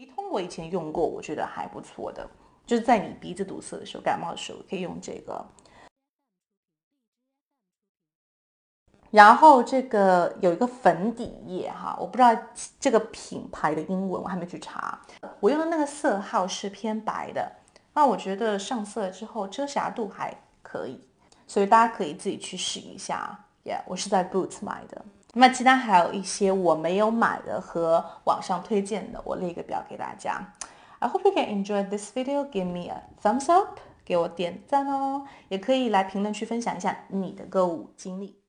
鼻通我以前用过，我觉得还不错的，就是在你鼻子堵塞的时候、感冒的时候可以用这个。然后这个有一个粉底液哈，我不知道这个品牌的英文，我还没去查。我用的那个色号是偏白的，那我觉得上色之后遮瑕度还可以，所以大家可以自己去试一下。Yeah，我是在 Boots 买的。那么其他还有一些我没有买的和网上推荐的，我列一个表给大家。I hope you can enjoy this video. Give me a thumbs up，给我点赞哦。也可以来评论区分享一下你的购物经历。